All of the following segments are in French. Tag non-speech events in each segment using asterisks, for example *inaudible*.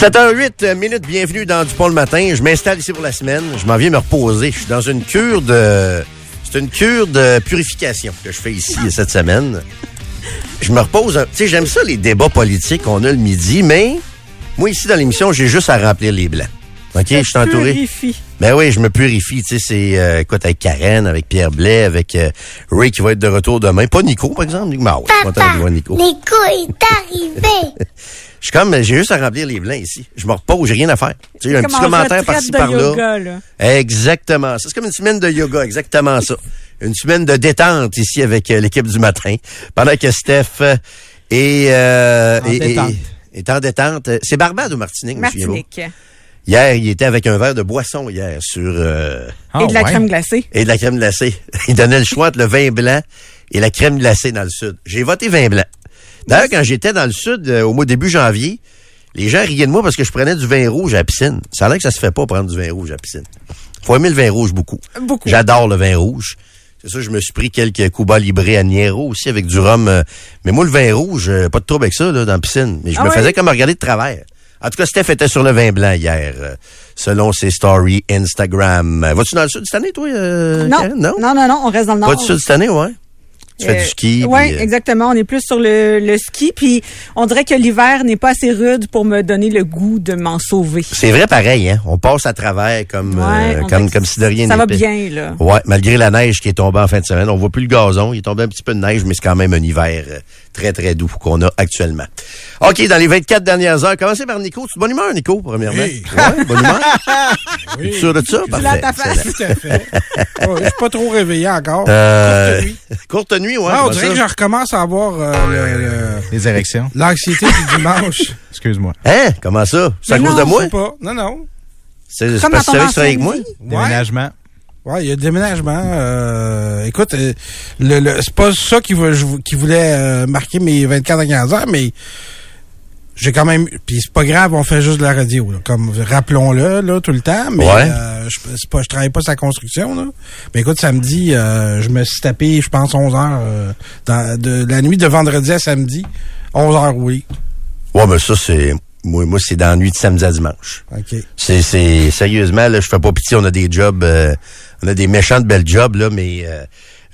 7h08 minutes, bienvenue dans Dupont le matin. Je m'installe ici pour la semaine. Je m'en viens me reposer. Je suis dans une cure de. C'est une cure de purification que je fais ici cette semaine. Je me repose. un- Tu sais, j'aime ça, les débats politiques qu'on a le midi, mais moi, ici, dans l'émission, j'ai juste à remplir les blancs. OK? Je suis entouré. Purifie. Ben oui, je me purifie. Tu sais, c'est, euh, écoute, avec Karen, avec Pierre Blais, avec euh, Ray qui va être de retour demain. Pas Nico, par exemple. Nico, ben ouais, je suis content de voir Nico. Nico est *laughs* arrivé. Je suis comme, j'ai juste à remplir les blancs ici. Je me repose, j'ai rien à faire. Tu sais, un petit en commentaire par-ci de par-là. yoga, là. Exactement. ça. C'est comme une semaine de yoga, exactement ça. Une semaine de détente ici avec euh, l'équipe du matin. Pendant que Steph euh, est, euh, En en détente. C'est Barbade ou Martinique? Martinique. Hier, il était avec un verre de boisson hier sur euh, Et de la Ah, ouais. crème glacée. et de la crème glacée. *laughs* Il donnait le choix entre le vin blanc et la crème glacée dans le sud. J'ai voté vin blanc. D'ailleurs, quand j'étais dans le sud, euh, au mois début janvier, les gens riaient de moi parce que je prenais du vin rouge à la piscine. Ça a l'air que ça se fait pas prendre du vin rouge à la piscine. Faut aimer le vin rouge beaucoup. Beaucoup. J'adore le vin rouge. C'est ça, je me suis pris quelques Cuba Libre à Niero aussi avec du rhum. euh, Mais moi, le vin rouge, euh, pas de trouble avec ça là, dans la piscine. Mais je Ah me ouais? faisais comme regarder de travers. En tout cas, Steph était sur le vin blanc hier, euh, selon ses stories Instagram. Vas-tu dans le sud cette année, toi? euh, Non. Non? non, non, non, on reste dans le nord. Pas du sud cette année, ouais? Tu fais Euh, du ski. Oui, euh, exactement. On est plus sur le, le ski. Puis on dirait que l'hiver n'est pas assez rude pour me donner le goût de m'en sauver. C'est vrai pareil, hein? On passe à travers comme, Ouais, euh, comme, comme si de rien Ça va n'était. bien, là. Ouais, malgré la neige qui est tombée en fin de semaine. On voit plus le gazon. Il est tombé un petit peu de neige, mais c'est quand même un hiver euh, très, très doux qu'on a actuellement. OK, dans les 24 dernières heures, commencez par Nico. Tu es de bonne humeur, Nico, premièrement? Oui. Ouais, bonne humeur? Oui. *laughs* Tu es sûr de ça? Parfait. ta face. excellent. Tout à fait. Je suis pas trop réveillé encore. Euh, Courte nuit. *laughs* courte nuit, ouais. Ah, on comment dirait que je recommence à avoir euh, le- le- Les érections. l'anxiété du dimanche. *laughs* Excuse-moi. Hein? Comment ça? C'est à Mais cause non, de moi? je sais pas. Non, non. C'est c'est Comme parce que tu dans savais ton que tu travaillais avec moi? Ouais. Déménagement. Ouais, il y a le déménagement. Euh, écoute, euh, le, le, c'est pas ça qui, va- je- qui voulait euh, marquer mes 24 dernières heures, mais j'ai quand même... Puis c'est pas grave, on fait juste de la radio. là, comme rappelons-le là tout le temps. Mais Ouais. euh, je, c'est pas, je travaille pas sa construction. Là. Mais écoute, samedi, euh, je me suis tapé, je pense, 11 heures. euh, dans, de la nuit de vendredi à samedi. 11 heures, oui. Ouais, mais ça, c'est... Moi, moi c'est dans la nuit de samedi à dimanche. OK. C'est, c'est sérieusement là, je fais pas pitié. On a des jobs, euh, on a des méchants de belles jobs là, mais euh,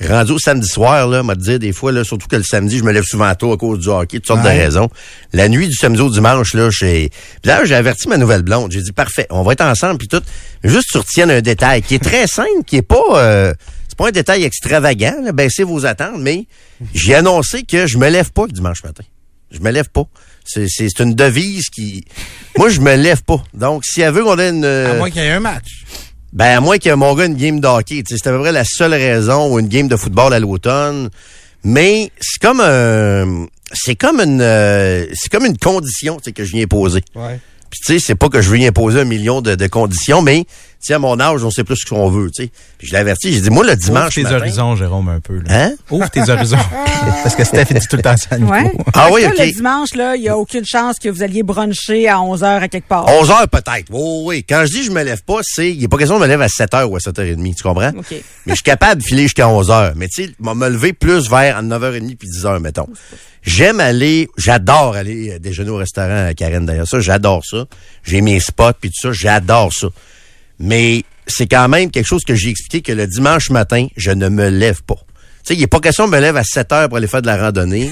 rendu au samedi soir là, m'a dire des fois là, surtout que le samedi, je me lève souvent tôt à cause du hockey, toutes sortes Ouais. de raisons. La nuit du samedi au dimanche là, j'ai, d'ailleurs j'ai averti ma nouvelle blonde. J'ai dit parfait, on va être ensemble puis tout. Juste tu retiennes un détail qui est très *laughs* simple, qui est pas, euh, c'est pas un détail extravagant. Là, baissez vos attentes, mais j'ai annoncé que je me lève pas le dimanche matin. Je me lève pas. C'est, c'est, c'est une devise qui. Moi, je me lève pas. Donc, si elle veut qu'on ait une. À moins qu'il y ait un match. Ben, à moins que mon gars une game de hockey. Tu sais, C'est à peu près la seule raison, ou une game de football à l'automne. Mais c'est comme un. C'est comme une. euh, c'est comme une condition que je viens poser. Ouais. Puis tu sais, c'est pas que je veux y imposer un million de, de conditions, mais sais, à mon âge, on sait plus ce qu'on veut. tu sais. Puis je l'ai averti, j'ai dit, moi, le Ouvre dimanche tes matin... horizons, Jérôme, un peu. Là. Hein? Ouvre tes horizons. *laughs* Parce que Steph il dit tout le temps ça à Nico. Ouais. Ah oui, OK. Le dimanche, là, il n'y a aucune chance que vous alliez bruncher à 11 heures à quelque part. 11 heures peut-être. Oui, oui. Quand je dis je me lève pas, c'est. Il n'est pas question de me lever à 7 heures ou à 7h30, tu comprends? OK. Mais je suis capable de filer jusqu'à 11 heures. Mais tu sais, m'a me lever plus vers 9h30 puis 10 heures, mettons. J'aime aller, j'adore aller euh, déjeuner au restaurant à Karen d'ailleurs. Ça, j'adore ça. J'ai mes spots puis tout ça, j'adore ça. Mais c'est quand même quelque chose que j'ai expliqué que le dimanche matin, je ne me lève pas. Tu sais, il n'est pas question de me lever à 7 heures pour aller faire de la randonnée.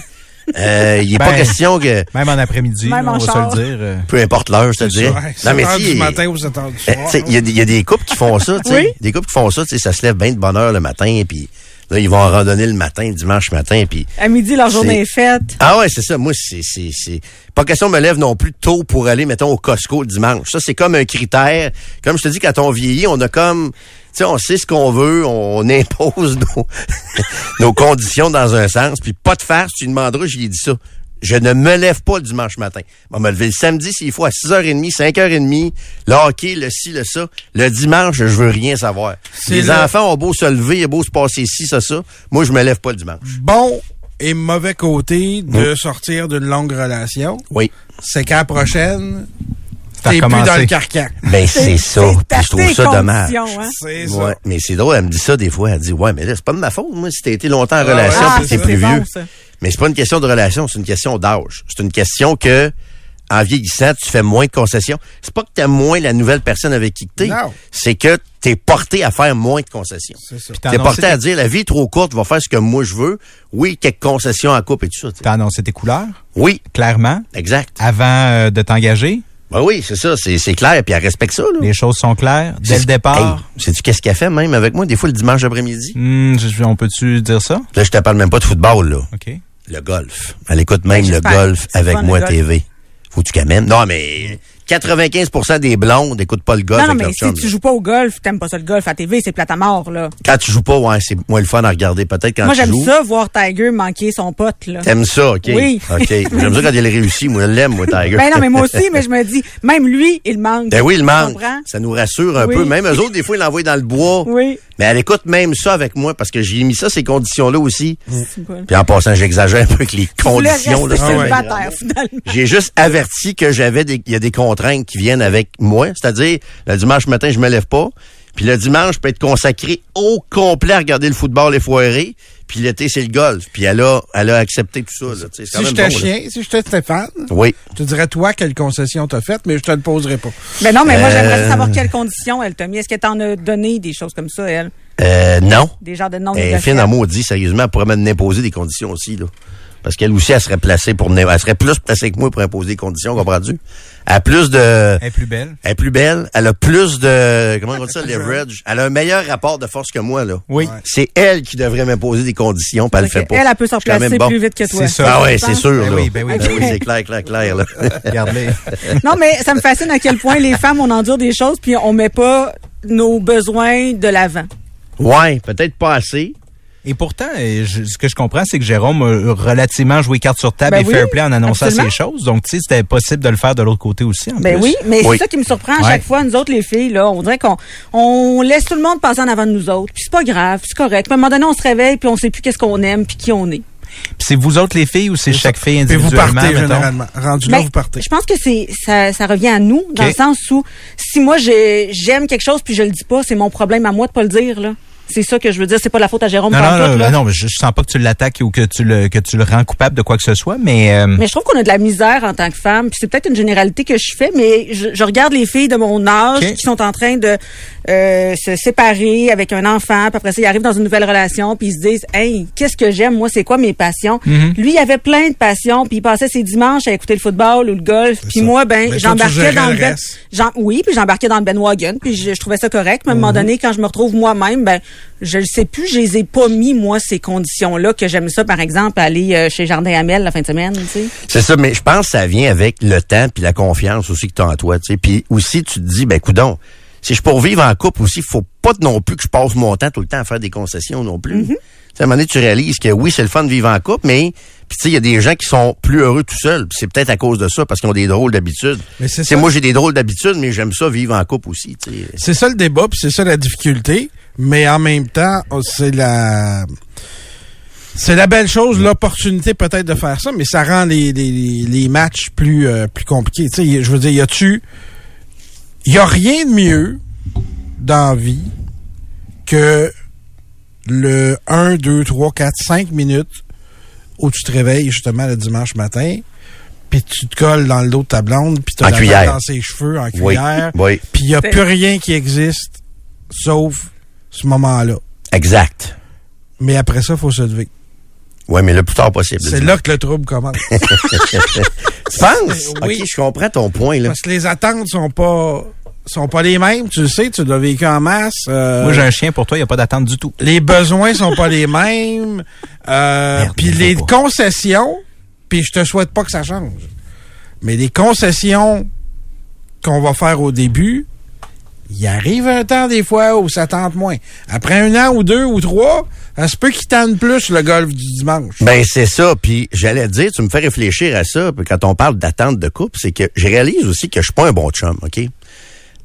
Euh, il n'est pas *laughs* Ben, question que, Même en après-midi, Même là, en on va char. se le dire. euh, peu importe l'heure, c'est-à-dire. Ouais, Non, mais 7 heures si, du matin ou 7 heures du soir. tu sais, Il y, a des- il y a des couples qui font ça, tu sais. Oui. Des couples qui font ça, tu sais, ça se lève bien de bonne heure le matin, puis là, ils vont en randonnée le matin, dimanche matin, puis... À midi, leur journée est faite. Ah ouais, c'est ça. Moi, c'est, c'est, c'est pas question de me lève non plus tôt pour aller, mettons, au Costco le dimanche. Ça, c'est comme un critère. Comme je te dis, quand on vieillit, on a comme, tu sais, on sait ce qu'on veut, on, *laughs* impose nos, *laughs* nos conditions dans un sens, puis pas de farce, tu demanderas, j'y dit ça. Je ne me lève pas le dimanche matin. Je vais me lever le samedi s'il faut à 6h30, 5h30, le hockey, le ci, le ça. Le dimanche, je veux rien savoir. Les le- enfants ont beau se lever, ils ont beau se passer ci, ça, ça. Moi, je me lève pas le dimanche. Bon et mauvais côté de sortir d'une longue relation, Oui. c'est qu'à la prochaine, t'es plus dans le carcan. Ben, c'est ça. c'est Puis je trouve ça dommage. hein? C'est ça. Ouais, mais c'est drôle, elle me dit ça des fois. Elle dit, ouais, mais là, c'est pas de ma faute, moi, si t'as été longtemps en Ah, relation, c'est t'es plus bon, vieux. Mais c'est pas une question de relation, c'est une question d'âge. C'est une question que, en vieillissant, tu fais moins de concessions. C'est pas que t'aimes moins la nouvelle personne avec qui t'es. C'est que t'es porté à faire moins de concessions. T'es porté à dire, la vie est trop courte, va faire ce que moi je veux. Oui, quelques concessions à coupe et tout ça. T'as annoncé tes couleurs, Oui, clairement, exact. avant euh, de t'engager? Ben oui, c'est ça, c'est c'est clair, puis elle respecte ça, là. Les choses sont claires dès C'est- le départ. Hey, sais-tu qu'est-ce qu'elle fait même avec moi, des fois le dimanche après-midi? Je- on peut-tu dire ça? Là, je te parle même pas de football, là. OK. Le golf. Elle écoute même Ben, le golf avec moi. TV. Faut-tu qu'elle m'aime? Non, mais 95% des blondes n'écoutent pas le golf Non, avec mais leur si chum, tu là. joues pas au golf, t'aimes pas ça le golf à TV, c'est plate à mort, là. Quand tu joues pas, ouais, c'est moins le fun à regarder. Peut-être quand Moi, tu j'aime joues. ça, voir Tiger manquer son pote, là. T'aimes ça, OK. Oui. OK. *laughs* J'aime ça quand il réussit. Moi, je l'aime, moi, Tiger. Ben non, mais moi aussi, mais je *laughs* me dis, même lui, il manque. Ben oui, il manque. Ça nous rassure un Oui. peu. Même eux autres, des fois, ils l'envoient dans le bois. Oui. Mais elle écoute même ça avec moi parce que j'ai mis ça, ces conditions-là aussi. Pas- Puis en passant, j'exagère un peu avec les conditions. célibataire, finalement. J'ai juste averti que j'avais des, il y a des contraintes qui viennent avec moi. C'est-à-dire, le dimanche matin, je me lève pas. Puis le dimanche, je peux être consacré au complet à regarder le football et foiré. Puis l'été, c'est le golf. Puis elle a, elle a accepté tout ça. Là, Si j'étais bon, là. chien, si j'étais Stéphane, Oui. je te dirais toi quelle concession t'as faite, mais je te le poserai pas. Mais non, mais moi, Euh. j'aimerais savoir quelles conditions elle t'a mis. Est-ce qu'elle t'en a donné des choses comme ça, elle? Euh, non. Des genres de non Elle est négociables? fine en maudit, sérieusement, elle pourrait même imposer des conditions aussi, là. Parce qu'elle aussi, elle serait placée pour, me- elle serait plus placée que moi pour imposer des conditions, comprends-tu? Elle a plus de, Elle est plus belle. elle est plus belle, elle a plus de, comment on dit ça, *laughs* leverage. Elle a un meilleur rapport de force que moi, là. Oui. C'est elle qui devrait m'imposer des conditions, puis elle le fait pas. elle peut s'en placer bon. plus vite que toi. C'est ça. Ah ouais, Tu c'est sûr, Ben là. oui, ben oui, Ben ben oui, oui. c'est clair, clair, clair, là. *laughs* Regarde-les. *laughs* Non, mais ça me fascine à quel point les femmes, on endure des choses, puis on met pas nos besoins de l'avant. ouais, peut-être pas assez. Et pourtant, euh, je- ce que je comprends, c'est que Jérôme a relativement joué carte sur table Ben et oui, fair play en annonçant absolument. ces choses. Donc, tu sais, c'était possible de le faire de l'autre côté aussi. En Ben plus. oui, mais Oui. c'est ça qui me surprend à Ouais. chaque fois. Nous autres, les filles, là, on dirait qu'on on laisse tout le monde passer en avant de nous autres. Puis c'est pas grave, c'est correct. Puis à un moment donné, on se réveille, puis on sait plus qu'est-ce qu'on aime, puis qui on est. Puis c'est vous autres les filles ou c'est chaque fille Puis vous individuellement? partez mettons? généralement. Rendu là, Ben, vous partez. Je pense que c'est ça, ça revient à nous dans le sens où si moi j'ai- j'aime quelque chose puis je le dis pas, c'est mon problème à moi de pas le dire là. C'est ça que je veux dire, c'est pas la faute à Jérôme Non, non, pantoute, non, là. ben non, mais je, je sens pas que tu l'attaques ou que tu le que tu le rends coupable de quoi que ce soit, mais, euh, Mais je trouve qu'on a de la misère en tant que femme. Puis c'est peut-être une généralité que je fais, mais je, je regarde les filles de mon âge qui sont en train de euh, se séparer avec un enfant. Puis après ça, ils arrivent dans une nouvelle relation, puis ils se disent, hey, qu'est-ce que j'aime moi, c'est quoi mes passions? Mhm. Lui, il avait plein de passions, puis il passait ses dimanches à écouter le football ou le golf. Puis moi, ben, j'embarquais dans le ben, oui, puis j'embarquais dans le bandwagon, puis je, je trouvais ça correct. Mais à un Mhm. moment donné, quand je me retrouve moi-même, ben, je le sais plus, je les ai pas mis moi ces conditions-là que j'aime ça, par exemple, aller euh, chez Jardin Hamel la fin de semaine, tu sais. C'est ça, mais je pense que ça vient avec le temps puis la confiance aussi que tu as en toi, tu sais. Puis aussi, tu te dis, ben, coudon, si je pour vivre en couple aussi, faut pas non plus que je passe mon temps tout le temps à faire des concessions non plus. Sais, à un moment donné, tu réalises que oui, c'est le fun de vivre en couple, mais puis tu sais, il y a des gens qui sont plus heureux tout seuls. C'est peut-être à cause de ça, parce qu'ils ont des drôles d'habitudes. Mais c'est moi, j'ai des drôles d'habitudes, mais j'aime ça vivre en couple aussi. C'est ça le débat, puis c'est ça la difficulté. Mais en même temps, oh, c'est la c'est la belle chose, l'opportunité peut-être de faire ça, mais ça rend les, les, les matchs plus euh, plus compliqués. Tu sais, je veux dire, y a-tu y a rien de mieux dans la vie que le 1, 2, 3, 4, 5 minutes où tu te réveilles justement le dimanche matin, puis tu te colles dans le dos de ta blonde, puis tu la cuillère. dans ses cheveux en Oui, cuillère, oui, puis il n'y a plus rien qui existe sauf ce moment-là. exact. Mais après ça, il faut se lever. Ouais, mais le plus tard possible. C'est là que le trouble commence. *laughs* Tu penses? *laughs* Oui. OK, je comprends ton point, là. Parce que les attentes sont pas sont pas les mêmes, tu le sais, tu l'as vécu en masse. euh, moi j'ai un chien pour toi, il n'y a pas d'attente du tout. les besoins sont pas les mêmes. Euh, puis les pas. concessions, puis je te souhaite pas que ça change. Mais les concessions qu'on va faire au début, il arrive un temps des fois où ça tente moins. Après un an ou deux ou trois, ça se peut qu'il tente plus le golf du dimanche. Ben c'est ça. Puis j'allais te dire, tu me fais réfléchir à ça. Puis quand on parle d'attente de couple, c'est que je réalise aussi que je suis pas un bon chum, ok?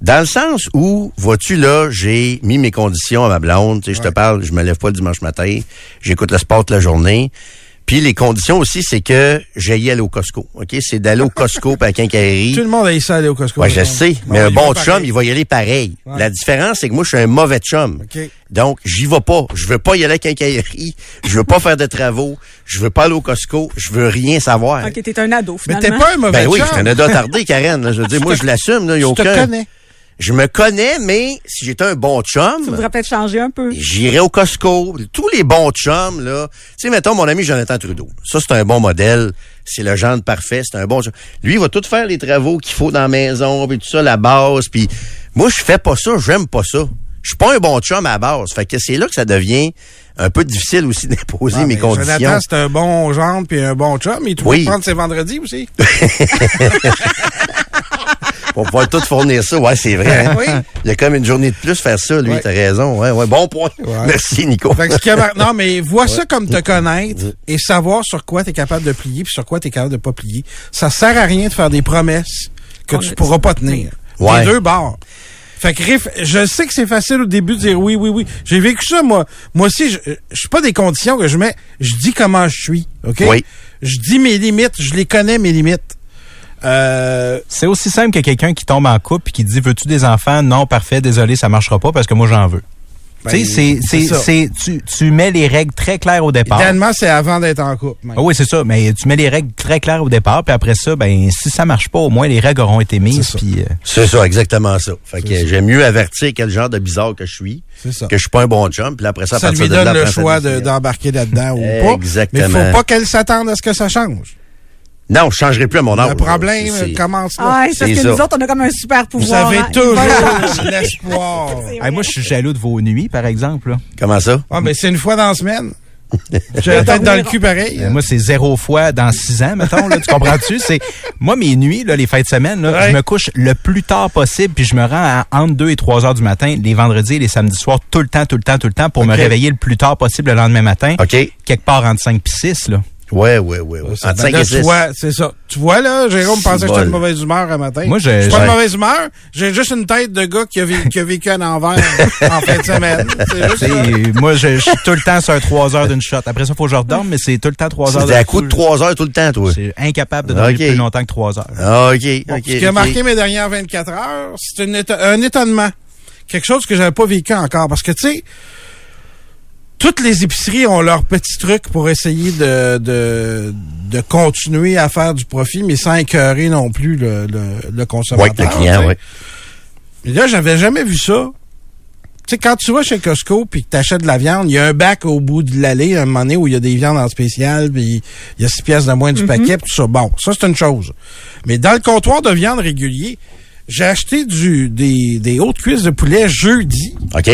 Dans le sens où, vois-tu là, j'ai mis mes conditions à ma blonde. Tu sais, je te parle, je me lève pas le dimanche matin, j'écoute le sport toute la journée. Puis les conditions aussi, c'est que j'aille aller au Costco. OK? C'est d'aller au Costco *laughs* par la quincaillerie. Tout le monde a essayé d'aller au Costco. Ouais, je sais. Mais un bon chum, pareil. il va y aller pareil. Ouais. La différence, c'est que moi, je suis un mauvais chum. OK. Donc, j'y vais pas. Je veux pas y aller à la quincaillerie. Je veux pas faire de travaux. Je veux pas aller au Costco. Je veux rien savoir. OK, t'es un ado, Mais finalement. t'es pas un mauvais Ben oui, chum. t'en ai attardé, Karen. là. Je veux dire, moi, je *laughs* l'assume. là. Il y a Je te aucun... connais. Je me connais, mais si j'étais un bon Tu chum, voudrais peut-être changer un peu. j'irais au Costco. Tous les bons chums, là. Tu sais, mettons, mon ami Jonathan Trudeau. Ça, c'est un bon modèle. C'est le genre de parfait. C'est un bon chum. Lui, il va tout faire les travaux qu'il faut dans la maison, puis tout ça, la base. Puis moi, je fais pas ça. J'aime pas ça. Je suis pas un bon chum à la base. Fait que c'est là que ça devient un peu difficile aussi *laughs* d'imposer Ah, mes mais conditions. Jonathan, c'est un bon genre puis un bon chum. Il Oui. peut prendre ses vendredis aussi. *laughs* *laughs* Pour pouvoir tout fournir ça. Ouais, c'est vrai. hein. Oui. Il y a comme une journée de plus faire ça, lui. Ouais. T'as raison. Ouais, ouais. Bon point. Ouais. Merci, Nico. Fait que a non, mais vois ça comme te connaître et savoir sur quoi tu es capable de plier puis sur quoi tu es capable de pas plier. Ça sert à rien de faire des promesses que On tu pourras pas tenir. Ouais. Les deux bords. Fait que Riff, je sais que c'est facile au début de dire oui, oui, oui. J'ai vécu ça, moi. Moi aussi, je, je suis pas des conditions que je mets. Je dis comment je suis, OK? Oui. Je dis mes limites. Je les connais, mes limites. Euh, C'est aussi simple que quelqu'un qui tombe en couple et qui dit Veux-tu des enfants? Non, parfait, désolé, ça marchera pas parce que moi j'en veux. Ben, tu sais, c'est, c'est c'est, ça. c'est, tu, tu mets les règles très claires au départ. idéalement, c'est avant d'être en couple. même. Ah oui, c'est ça. Mais tu mets les règles très claires au départ, puis après ça, ben si ça marche pas, au moins les règles auront été mises. Puis euh, C'est ça, exactement ça. Fait que j'aime mieux avertir quel genre de bizarre que je suis, ça. que je suis pas un bon chum, puis après ça, ça partir lui de là, donne le choix de- d'embarquer là-dedans ou pas. Exactement. Mais il faut pas qu'elle s'attende à ce que ça change. Non, je changerai plus à mon âge. Le problème commence là. Ah, c'est parce que ça. nous autres, on a comme un super Vous pouvoir. avez hein. toujours *laughs* l'espoir. *laughs* hey, moi, je suis jaloux de vos nuits, par exemple. là. Comment ça? Ah, mais c'est une fois dans la semaine. J'ai la tête dans le cul pareil. Euh, Moi, c'est zéro fois dans six ans, mettons. Là, tu comprends-tu? C'est moi mes nuits, là, les fins de semaine, là, Ouais. je me couche le plus tard possible, puis je me rends à entre 2 et 3 heures du matin, les vendredis et les samedis soirs, tout le temps, tout le temps, tout le temps, pour me réveiller le plus tard possible le lendemain matin, OK. quelque part entre 5 puis 6. Là. Ouais, ouais, ouais. ouais. Ben 5 là, et tu 6. vois, c'est ça. Tu vois, là, Jérôme C'est pensait que j'étais de mauvaise humeur un matin. Moi, je- je suis pas de mauvaise humeur. J'ai juste une tête de gars qui a, vé- qui a vécu à l'envers en fin de semaine. *laughs* C'est juste moi, je, suis tout le temps sur un 3 heures d'une shot. Après ça, faut que je redorme, mais c'est tout le temps 3 heures C'est à coup de 3 heures tout le temps, toi. Suis incapable de dormir plus longtemps que 3 heures. Ah, OK, Bon, OK. ce qui a marqué mes dernières 24 heures, c'est un étonnement. Quelque chose que j'avais pas vécu encore. Parce que, tu sais, toutes les épiceries ont leurs petits trucs pour essayer de, de, de continuer à faire du profit, mais sans écœurer non plus le, le, le Ouais, consommateur. le client, ouais. Mais là, j'avais jamais vu ça. Tu sais, quand tu vas chez Costco puis que tu achètes de la viande, il y a un bac au bout de l'allée, un moment donné, où il y a des viandes en spécial, puis il y a six pièces de moins du paquet, puis tout ça. Bon, ça, c'est une chose. Mais dans le comptoir de viande régulier, j'ai acheté du, des, des hautes cuisses de poulet jeudi OK?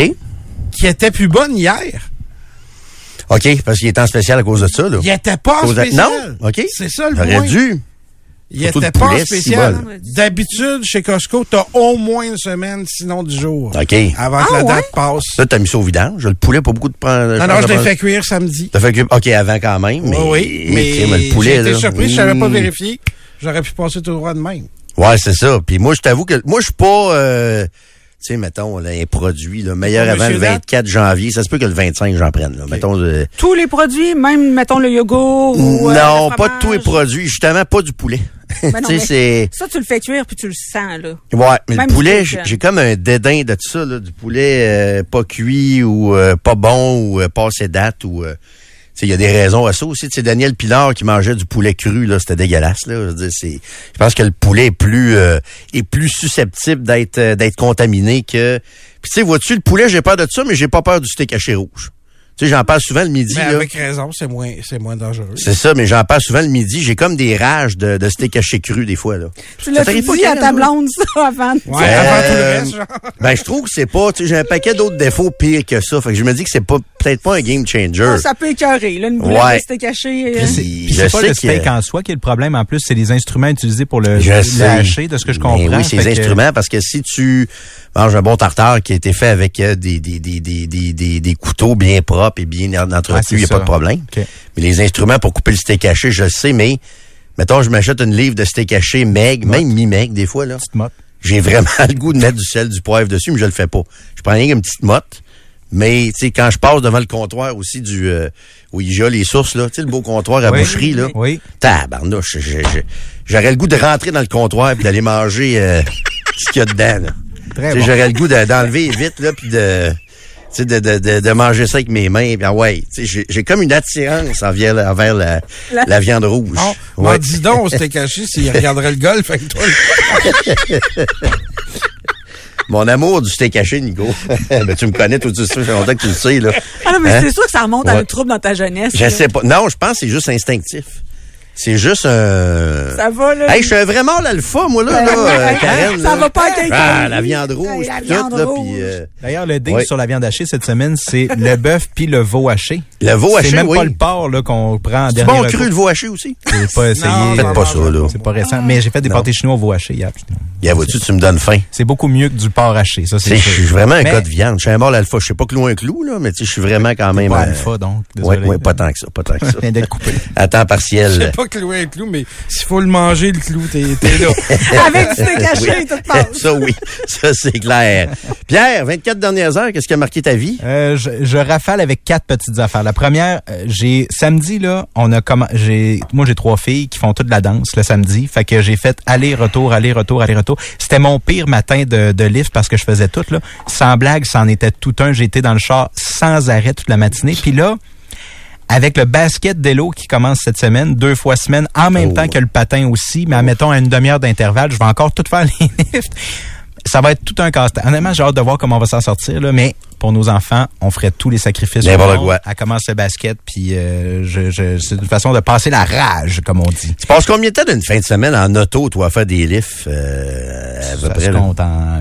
qui étaient plus bonnes hier. OK, parce qu'il est en spécial à cause de ça, là. Il était pas en de- spécial. Non? OK. C'est ça le J'aurais point. dû. Il était pas en spécial. D'habitude, chez Costco, t'as au moins une semaine, sinon dix jours. OK. Avant que Ah, la ouais? date passe. Ça, t'as mis ça au vidange. Le poulet, pas beaucoup de prendre. Non, non, je l'ai fait cuire samedi. T'as fait cuire. OK, avant quand même. Mais, oui, oui. Mais, crème, le poulet, j'ai été là. surpris, je savais pas Mm. vérifier. J'aurais pu passer tout droit de même. Ouais, c'est ça. Puis moi, je t'avoue que moi, je suis pas, euh, tu sais, mettons, là, un produit, là, meilleur avant le Monsieur Date? 24 janvier. Ça se peut que le 25, j'en prenne, là. Mettons, euh, Tous les produits, même, mettons, le yogourt ou... euh, non, le pas de tous les produits. Justement, pas du poulet. Ben non, *laughs* mais. Ça, tu le fais cuire puis tu le sens, là. Ouais, mais Même le poulet, du j'ai comme un dédain de ça, là, du poulet euh, pas cuit ou euh, pas bon ou euh, pas assez date ou... il y a des raisons à ça aussi. Sais, Daniel Pilar qui mangeait du poulet cru, là, c'était dégueulasse. Là. Je, veux dire, c'est, je pense que le poulet est plus euh, est plus susceptible d'être euh, d'être contaminé que. Puis tu sais, vois-tu, le poulet, j'ai peur de ça, mais j'ai pas peur du steak haché rouge. Tu sais, j'en parle souvent le midi. Mais là. avec raison, c'est moins, c'est moins dangereux. C'est ça, mais j'en parle souvent le midi. J'ai comme des rages de, de steak haché cru des fois. Là. Tu Ça l'as dit à ta blonde, ça, avant. Ouais, Euh, avant tout le reste, genre. Ben, je trouve que c'est pas... Tu sais, j'ai un paquet d'autres défauts pires que ça. Fait que je me dis que c'est pas peut-être pas un game changer. Ça peut écœurer, là, une boulette Ouais. de steak haché. euh, c'est c'est pas sais le steak que- en soi qui est le problème. En plus, c'est les instruments utilisés pour le, le hacher, de ce que je Mais comprends. oui, ces Fait que- instruments, parce que si tu manges un bon tartare qui a été fait avec euh, des, des, des, des, des, des, des couteaux bien propres et bien entretenus, il n'y a ça. pas de problème. Mais les instruments pour couper le steak haché, je le sais, mais mettons, je m'achète une livre de steak haché meg, même mi-meg des fois, là. Petite motte. J'ai vraiment *laughs* le goût de mettre du sel, du poivre dessus, mais je le fais pas. Je prends rien qu'une petite motte. Mais, tu sais, quand je passe devant le comptoir aussi du, euh, où il y a les sources, là, tu sais, le beau comptoir à Oui. boucherie, là. Oui. Tabarnouche, j'aurais le goût de rentrer dans le comptoir puis d'aller manger euh, *laughs* ce qu'il y a dedans. là. Bon. J'aurais le goût de- d'enlever vite là puis de, sais, de, de, de, de manger ça avec mes mains. Ah ouais, tu sais, j'ai comme une attirance envers, la- envers la, La- la viande rouge. Bon, Ouais. m'en dis donc, c'était caché s'il regarderait le golf avec toi. *laughs* Mon amour du steak haché, Nico. *laughs* ben, tu me connais tout de suite, ça fait longtemps que tu le sais. Là. Ah non, mais Hein? c'est sûr que ça remonte à un trouble dans ta jeunesse. Je là. sais pas. Non, je pense que c'est juste instinctif. C'est juste un... Ça va, là. Hey, je suis un vrai mâle alpha, moi, là, là, euh, *laughs* Karen. Ça là. va pas quelqu'un. Ah, la viande rouge, La pis viande tout, là, rouge. puis euh, D'ailleurs, le dé Oui. sur la viande hachée cette semaine, c'est *laughs* le bœuf puis le veau haché. le veau haché, C'est même oui. pas le porc là, qu'on prend en C'est dernier bon cru, le veau haché aussi? J'ai pas essayé. Non, Faites pas ça, là. C'est pas récent. Mais j'ai fait des pâtés chinois au veau haché hier. putain. Bien, vois-tu, tu me donnes faim. C'est beaucoup mieux que du porc haché. Ça, c'est Je suis vraiment un gars de viande. Je suis un mâle alpha. Je sais pas clou un clou, là, mais tu sais, je suis vraiment quand même... Pas euh, alpha, donc. Ouais, pas tant que ça, pas tant que *laughs* ça. Je viens d'être coupé. À temps Je sais partiel. Clouer un clou, mais s'il faut le manger, le clou, t'es t'es là. *laughs* Avec du steak haché, Oui. tout passe. *laughs* ça, oui. Ça, c'est clair. Pierre, 24 dernières heures, qu'est-ce qui a marqué ta vie? Euh, je, je rafale avec quatre petites affaires. La première, euh, j'ai samedi là, on a comment j'ai moi j'ai trois filles qui font toute la danse le samedi, fait que j'ai fait aller-retour, aller-retour, aller-retour. C'était mon pire matin de, de lift parce que je faisais tout là. Sans blague, c'en était tout un. J'étais dans le char sans arrêt toute la matinée. Puis là, avec le basket d'élo qui commence cette semaine, deux fois semaine, en même Oh. temps que le patin aussi, mais admettons à une demi-heure d'intervalle, je vais encore tout faire les *laughs* lifts. Ça va être tout un casse-tête. Honnêtement, j'ai hâte de voir comment on va s'en sortir, là, mais pour nos enfants, on ferait tous les sacrifices. N'importe quoi. À commencer le basket, puis euh, je, je, c'est une façon de passer la rage, comme on dit. Tu passes combien de temps d'une fin de semaine en auto, toi, à faire des lifts, euh, à peu Ça près? se compte en-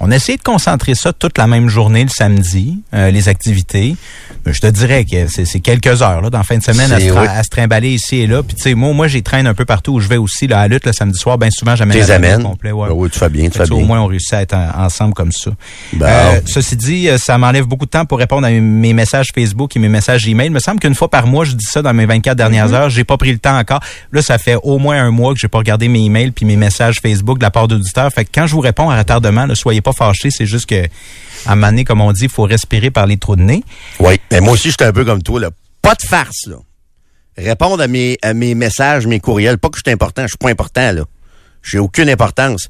On a essayé de concentrer ça toute la même journée le samedi, euh, les activités. Mais je te dirais que c'est quelques heures là, dans la fin de semaine à se, C'est- tra- oui. à se trimballer ici et là. Puis tu sais, moi, moi, j'y traîne un peu partout où je vais aussi. Là, à la lutte le samedi soir, bien souvent, j'amène les amènes? complet. ouais. Ben oui, tu fais bien, tu fais ça, Au bien. moins, on réussit à être en- ensemble comme ça. Euh, ceci dit, ça m'enlève beaucoup de temps pour répondre à mes messages Facebook et mes messages email. Il me semble qu'une fois par mois, je dis ça dans mes 24 dernières Mhm. heures. J'ai pas pris le temps encore. Là, ça fait au moins un mois que j'ai pas regardé mes emails puis mes messages Facebook de la part d'auditeurs. Fait que quand je vous réponds à retardement, ne soyez pas fâchés. C'est juste que, à un moment donné, comme on dit, il faut respirer par les trous de nez. Oui, mais moi aussi, j'étais un peu comme toi, là. Pas de farce, là. Répondre à mes, à mes messages, mes courriels. Pas que je suis important, je suis pas important, là. J'ai aucune importance.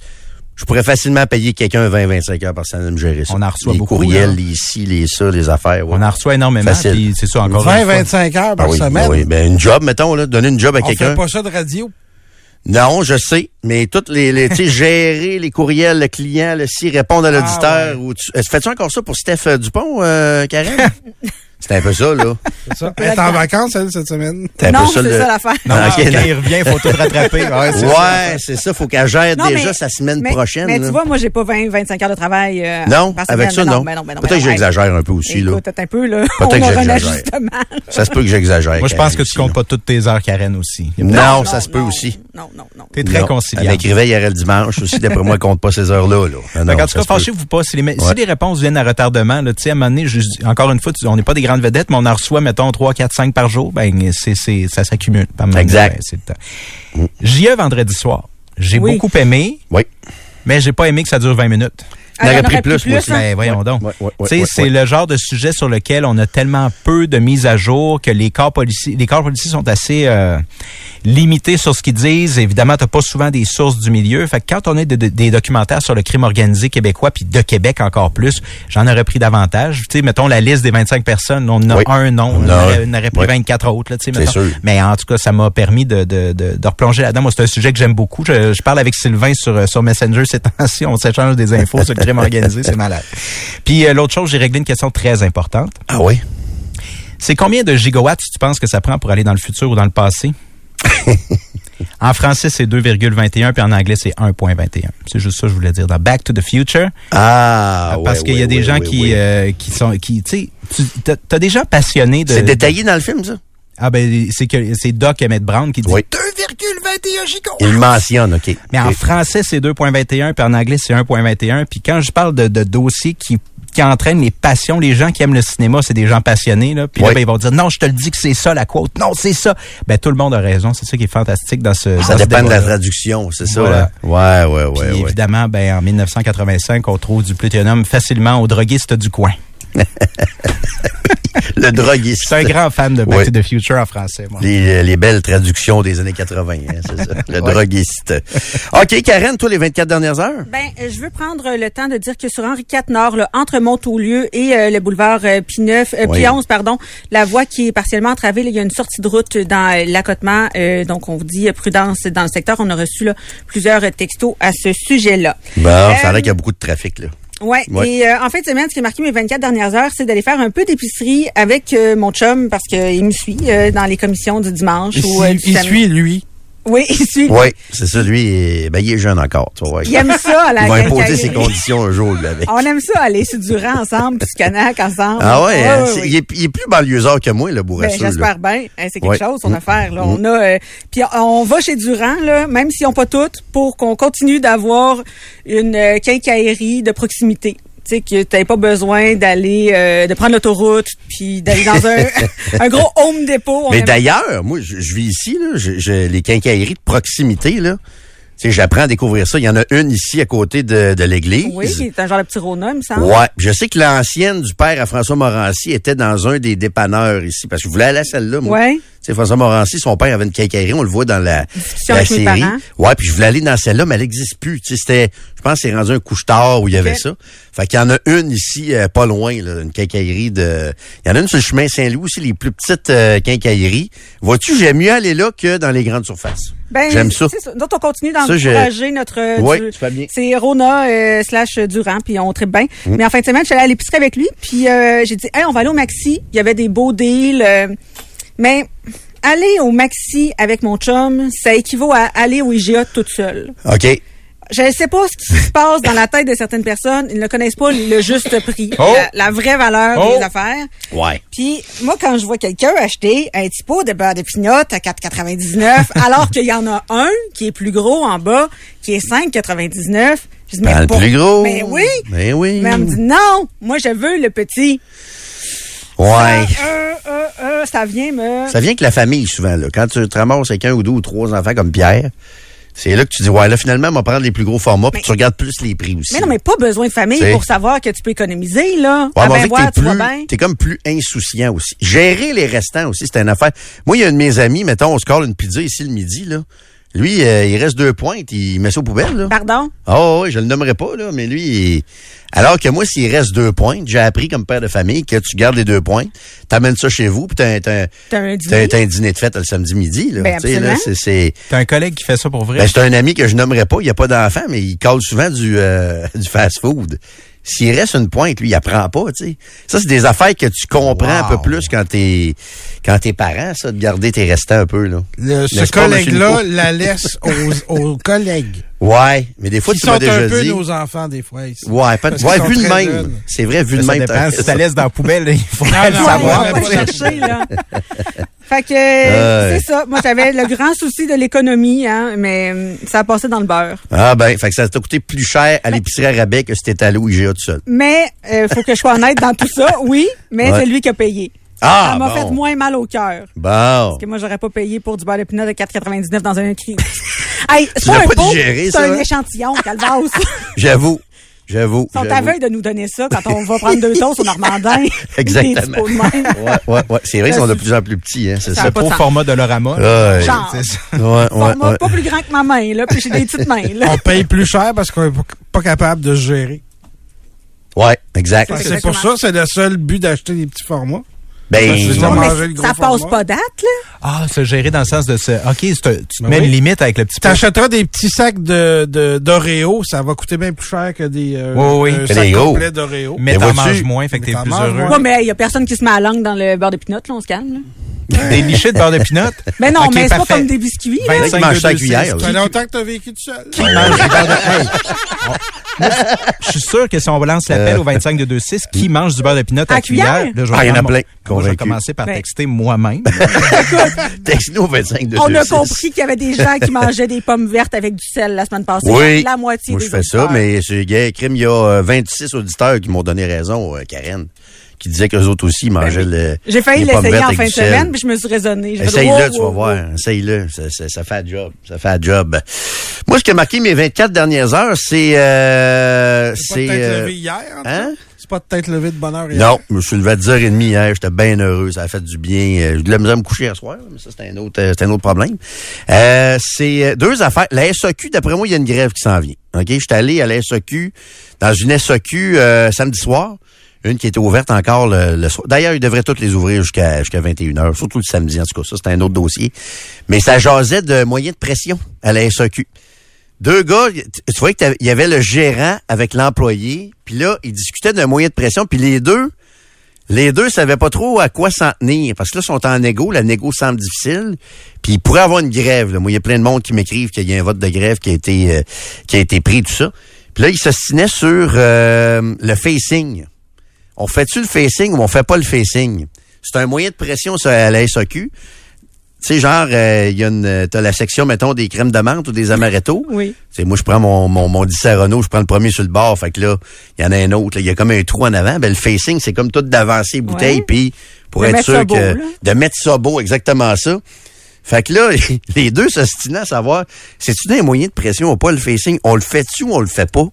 Je pourrais facilement payer quelqu'un 20-25 heures par semaine de me gérer ça. On en reçoit les beaucoup, courriels, là. les ici, les ça, les affaires. ouais. On en reçoit énormément. Facile. C'est ça, encore une fois. 20-25 heures Ah par oui, semaine? ah oui. Ben, une job, mettons, là. Donner une job à On quelqu'un. fait pas ça de radio? Non, je sais, mais toutes les, les tu sais, *laughs* gérer les courriels, le client, le si répondre à l'auditeur. Ah, ouais. ou tu, euh, fais-tu encore ça pour Steph euh, Dupont, euh, Karen? *laughs* C'est un peu ça, là. C'est ça. Elle est en vacances, elle, cette semaine. Un Non, peu c'est le- ça l'affaire. Non, Ah, ok, quand non. il revient, il faut tout rattraper. Ouais, c'est ça. Ouais, ça. Faut qu'elle gère Non, déjà mais- sa semaine mais, prochaine. Mais là. tu vois, moi, j'ai pas 20, 25 heures de travail. euh, non, avec ça, Mais non. mais non, mais non, Peut-être que non, j'exagère un peu aussi, là. Peut-être un peu, là. Peut-être On que j'exagère. Ça se peut que j'exagère. Moi, je pense que tu comptes pas toutes tes heures, Karen, aussi. Non, ça se peut aussi. Non, non, non. T'es très Non. conciliant. Elle m'écrivait hier le dimanche aussi. D'après moi, elle compte pas ces heures-là, là. Non, non, en tout ça cas, fâchez-vous pas. Si les, réponses viennent à retardement, là, tu sais, à un moment donné, je- encore une fois, on n'est pas des grandes vedettes, mais on en reçoit, mettons, 3, 4, 5 par jour, ben, c'est, c'est, ça s'accumule. Moment donné, Exact. ben. J'y ai vendredi soir. J'ai Oui. beaucoup aimé, Oui. mais j'ai pas aimé que ça dure 20 minutes. On aurait il y en pris plus, moi aussi. hein? Ben, voyons donc. ouais, ouais, c'est ouais. le genre de sujet sur lequel on a tellement peu de mises à jour que les corps policiers, les corps policiers sont assez euh, limités sur ce qu'ils disent. Évidemment, t'as pas souvent des sources du milieu. Fait que quand on a des, des documentaires sur le crime organisé québécois, puis de Québec encore plus, j'en aurais pris davantage. Tu sais, mettons la liste des 25 personnes, on en a Oui. un nom, on, On a aurait, on aurait pris Oui. 24 autres. Là, sûr. Mais en tout cas, ça m'a permis de, de, de, de replonger là-dedans. Moi, c'est un sujet que j'aime beaucoup. Je, je parle avec Sylvain sur, euh, sur Messenger ces temps-ci. On s'échange des infos sur le crime organisé. C'est malade. Puis euh, l'autre chose, j'ai réglé une question très importante. Ah oui? C'est combien de gigawatts tu penses que ça prend pour aller dans le futur ou dans le passé? *laughs* en français, c'est 2,21, puis en anglais, c'est 1,21. C'est juste ça que je voulais dire. Dans Back to the Future, Ah, ouais, parce qu'il y a ouais, des ouais, gens ouais, qui, ouais. euh, qui sont... qui Tu sais, tu t'as- t'as des gens passionnés de... C'est détaillé dans le film, ça? Ah ben, c'est que c'est Doc Emmett Brown qui dit Oui. 2,21 gigawatts. Il mentionne, OK. Mais en Et- français, c'est 2.21, puis en anglais, c'est 1.21. Puis quand je parle de, de dossiers qui qui entraînent les passions, les gens qui aiment le cinéma, c'est des gens passionnés là. Puis là, Oui. ben, ils vont dire non, je te le dis que c'est ça la quote. Non, c'est ça. Ben tout le monde a raison. C'est ça qui est fantastique dans ce. Ça dans ce dépend de la traduction, c'est ça? Voilà. hein? Ouais, ouais, Puis ouais, ouais. évidemment, ben en 1985, on trouve du plutonium facilement aux droguistes du coin. *laughs* Le droguiste. Je suis un grand fan de Back Oui. to the Future en français. Moi. Les, les belles traductions des années 80, hein, c'est ça. Le *laughs* droguiste. OK, Karen, toi, les 24 dernières heures? Ben, euh, je veux prendre euh, le temps de dire que sur Henri IV Nord, là, entre Montaulieu et euh, le boulevard euh, P9, euh, Oui. P11, pardon, la voie qui est partiellement entravée, là, il y a une sortie de route dans euh, l'accotement. euh, donc, on vous dit euh, prudence dans le secteur. On a reçu là, plusieurs euh, textos à ce sujet-là. Bon, ça a Euh, l'air qu'il y a beaucoup de trafic, là. Ouais. Ouais. Et euh, en fin de semaine, ce qui a marqué mes 24 dernières heures, c'est d'aller faire un peu d'épicerie avec euh, mon chum parce qu'il me suit euh, dans les commissions du dimanche Il, ou du il samedi. suit, lui. Oui, suit. Oui, c'est ça, lui, il est, ben, il est jeune encore, tu vois. Il aime ça à la Il va imposer ses conditions un jour, lui, avec. On aime ça aller sur Durand ensemble, puis sur Canac ensemble. Ah ouais, hein? ouais, C'est- ouais. Il, est, il est plus banlieuseur que moi, le Ben, bourrasseux. j'espère bien. Hein, c'est quelque chose, son Mm. affaire. Là. On a, euh, puis on va chez Durand, là, même s'ils n'ont pas toutes, pour qu'on continue d'avoir une euh, quincaillerie de proximité. Tu sais, que tu pas besoin d'aller, euh, de prendre l'autoroute, puis d'aller dans un, *laughs* un gros home depot. On Mais d'ailleurs, moi, je, je vis ici, là, je, je- les quincailleries de proximité, là. Tu sais, j'apprends à découvrir ça. Il y en a une ici à côté de, de l'église. Oui, qui est un genre de petit Rona, il me semble. Ouais. Je sais que l'ancienne du père à François Morancy était dans un des dépanneurs ici, parce que je voulais aller à celle-là, moi. Ouais. Tu sais, François Morancy, son père avait une quincaillerie, on le voit dans la, série. Ouais, puis je voulais aller dans celle-là, mais elle n'existe plus. Tu sais, c'était, je pense que c'est rendu un couche-tard où il y avait ça. Fait qu'il y en a une ici, euh, pas loin, là, une quincaillerie de... Il y en a une sur le chemin Saint-Louis aussi, les plus petites euh, quincailleries. Vois-tu, j'aime mieux aller là que dans les grandes surfaces. Ben, J'aime ça. ça. Donc, on continue d'encourager notre... euh, Oui, du-. C'est Rona euh, slash Durand, puis on tripe bien. Mm. Mais en fin de semaine, je suis allée à l'épicerie avec lui, puis euh, j'ai dit, hey, on va aller au Maxi. Il y avait des beaux deals. euh, mais aller au Maxi avec mon chum, ça équivaut à aller au IGA toute seule. OK. Je ne sais pas ce qui se passe dans la tête de certaines personnes. Ils ne connaissent pas le juste prix, Oh! la, la vraie valeur Oh! des affaires. Ouais. Puis moi, quand je vois quelqu'un acheter un petit pot de beurre de pinot à 4,99, *laughs* alors qu'il y en a un qui est plus gros en bas, qui est 5,99, je dis, mais Prends le plus gros. Mais oui. Mais oui. Mais elle me dit, non, moi, je veux le petit. Ouais. Ça, euh, euh, euh, ça vient me... Ça vient avec la famille, souvent. Là. Quand tu te ramasses avec un ou deux ou trois enfants comme Pierre, c'est là que tu dis, ouais, là, finalement, on va prendre les plus gros formats, puis tu regardes plus les prix aussi. Mais non, mais pas besoin de famille pour savoir que tu peux économiser, là. Ouais, ah ben, plus, t'es comme plus insouciant aussi. Gérer les restants aussi, c'est une affaire. Moi, il y a un de mes amis, mettons, on se colle une pizza ici le midi, là. Lui, euh, il reste deux pointes, il met ça aux poubelles, là. Pardon? Ah oui, je le nommerai pas, là, mais lui, il- alors que moi, s'il reste deux pointes, j'ai appris comme père de famille que tu gardes les deux pointes, t'amènes ça chez vous, puis t'as, t'as, T'as un t'as, dîner? t'as un dîner de fête le samedi midi, là. Ben, Tu sais, là, c'est, c'est, T'as un collègue qui fait ça pour vrai? ben, c'est un ami que je nommerai pas, il n'y a pas d'enfant, mais il colle souvent du, euh, *laughs* du fast-food. S'il reste une pointe, lui, il apprend pas, tu sais. Ça, c'est des affaires que tu comprends un peu plus quand t'es, quand t'es parent, ça, de garder tes restants un peu, là. Le- ce collègue-là la laisse *laughs* aux, aux collègues. Ouais, mais des fois, Qui tu sont m'as un déjà peu dit. nos enfants, des fois. Ici. Ouais, pas, ouais, vu de même. C'est vrai, vu de ça même. dépend. t'as Si tu raison. la laisses dans la poubelle, il faut *laughs* le savoir. ouais, ouais, chercher, là. *laughs* fait que, c'est ça. Moi, j'avais le grand souci de l'économie, hein, mais hum, ça a passé dans le beurre. Ah ben, fait que ça t'a coûté plus cher à l'épicerie à rabais que si t'étais allé au IGA tout seul. Mais, euh, faut que je sois honnête dans tout ça, oui, mais Ouais. c'est lui qui a payé. Ah, ça m'a bon. fait moins mal au cœur. Bon. Parce que moi, j'aurais pas payé pour du beurre de pinot de 4,99 dans un cri. *laughs* hey, c'est pas un pas pot, digéré, c'est ça, un échantillon, calvasse. *laughs* J'avoue. J'avoue. Ils sont aveugles de nous donner ça quand on va prendre deux toasts au Normandin. *laughs* Exactement. Ouais, ouais, ouais. C'est vrai qu'ils sont de plus en plus petits, hein, c'est Ça pas de Au format de. Ouais. Genre. C'est ça. Ouais, ouais, Format ouais. pas plus grand que ma main, là, puis j'ai des petites mains, là. On paye plus cher parce qu'on est pas- capable de se gérer. Ouais, exact. C'est pour ça, c'est le seul but d'acheter des petits formats. Ben, Non, mais ça passe pas date, là. Ah, se gérer dans le sens de ce. OK, tu te Ben mets oui. une limite avec le petit. T'achèteras des petits sacs de, de, d'Oreo, ça va coûter bien plus cher que des, euh, Oui, oui. un Que sac des gros. complet d'Oreo. Mais Mais t'en manges moins, fait que Mais t'es plus heureux. Ouais, mais il y a personne qui se met la langue dans le beurre de pinot, là, on se calme. Là. *laughs* Des lichés de beurre de pinot. Mais non, Ok, mais c'est pas comme des biscuits, là. Là, il 25 mange ça à 2, cuillère, 6. là. Ça fait longtemps que t'as vécu tout seul. Qui mange du beurre de Hey, on- moi, Je suis sûr que si on lance l'appel au 25 de 26, qui mange du beurre de pinot à, À cuillère? Là, je vais Ah, il y en a plein, Moi, je vais commencer par Ben. texter moi-même. *laughs* Texte-nous au 25 de On a 26. compris qu'il y avait des gens qui *laughs* mangeaient des pommes vertes avec du sel la semaine passée. Oui. La moitié Moi, des je fais ça, mais c'est gay. Crime, il y a euh, 26 auditeurs qui m'ont donné raison, euh, Karen, qui disaient qu'eux autres aussi ils mangeaient le. J'ai failli l'essayer en fin de semaine, puis je me suis fait, Essaye-le, tu vas voir. Essaye-le. Ça, ça, ça fait un job. Ça fait un job. Moi, ce qui a marqué mes 24 dernières heures, c'est... Euh, C'est pas c'est... de tête euh, levée hier, en tout cas? hein? C'est pas de tête levée de bonheur hier? Non, je me suis levé à 10h30 hier. J'étais bien heureux. Ça a fait du bien. Euh, J'ai de la misère à me coucher hier soir, mais ça, c'est un autre, c'est un autre problème. Euh, c'est euh, deux affaires. La SAQ, d'après moi, il y a une grève qui s'en vient. OK? J'étais allé à la SAQ, dans une SAQ euh, samedi soir. Une qui était ouverte encore le, le soir. D'ailleurs, ils devraient toutes les ouvrir jusqu'à jusqu'à 21h, surtout le samedi, en tout cas. Ça, c'est un autre dossier. Mais ça jasait de moyens de pression à la SAQ. Deux gars, tu voyais qu'il y avait le gérant avec l'employé, puis là, ils discutaient d'un moyen de pression, puis les deux, les deux savaient pas trop à quoi s'en tenir, parce que là, ils sont en négo, la négo semble difficile, puis il pourrait avoir une grève. Moi, il y a plein de monde qui m'écrivent qu'il y a un vote de grève qui a été euh, qui a été pris, tout ça. Puis là, ils s'ostinaient sur euh, le facing. On fait-tu le facing ou on fait pas le facing? C'est un moyen de pression ça, à la SAQ. Tu sais, genre, euh, il y a une, euh, t'as la section, mettons, des crèmes de menthe ou des amaretto. *laughs* Oui. C'est moi, je prends mon, mon, mon Disaronno, je prends le premier sur le bord. Fait que là, il y en a un autre. Il y a comme un trou en avant. Ben, le facing, c'est comme tout d'avancer les bouteilles, puis pour De être sûr que... là. de mettre ça beau, exactement ça. Fait que là, *laughs* les deux s'ostinaient à savoir, c'est-tu un moyen de pression ou pas le facing? On le fait-tu ou on le fait pas?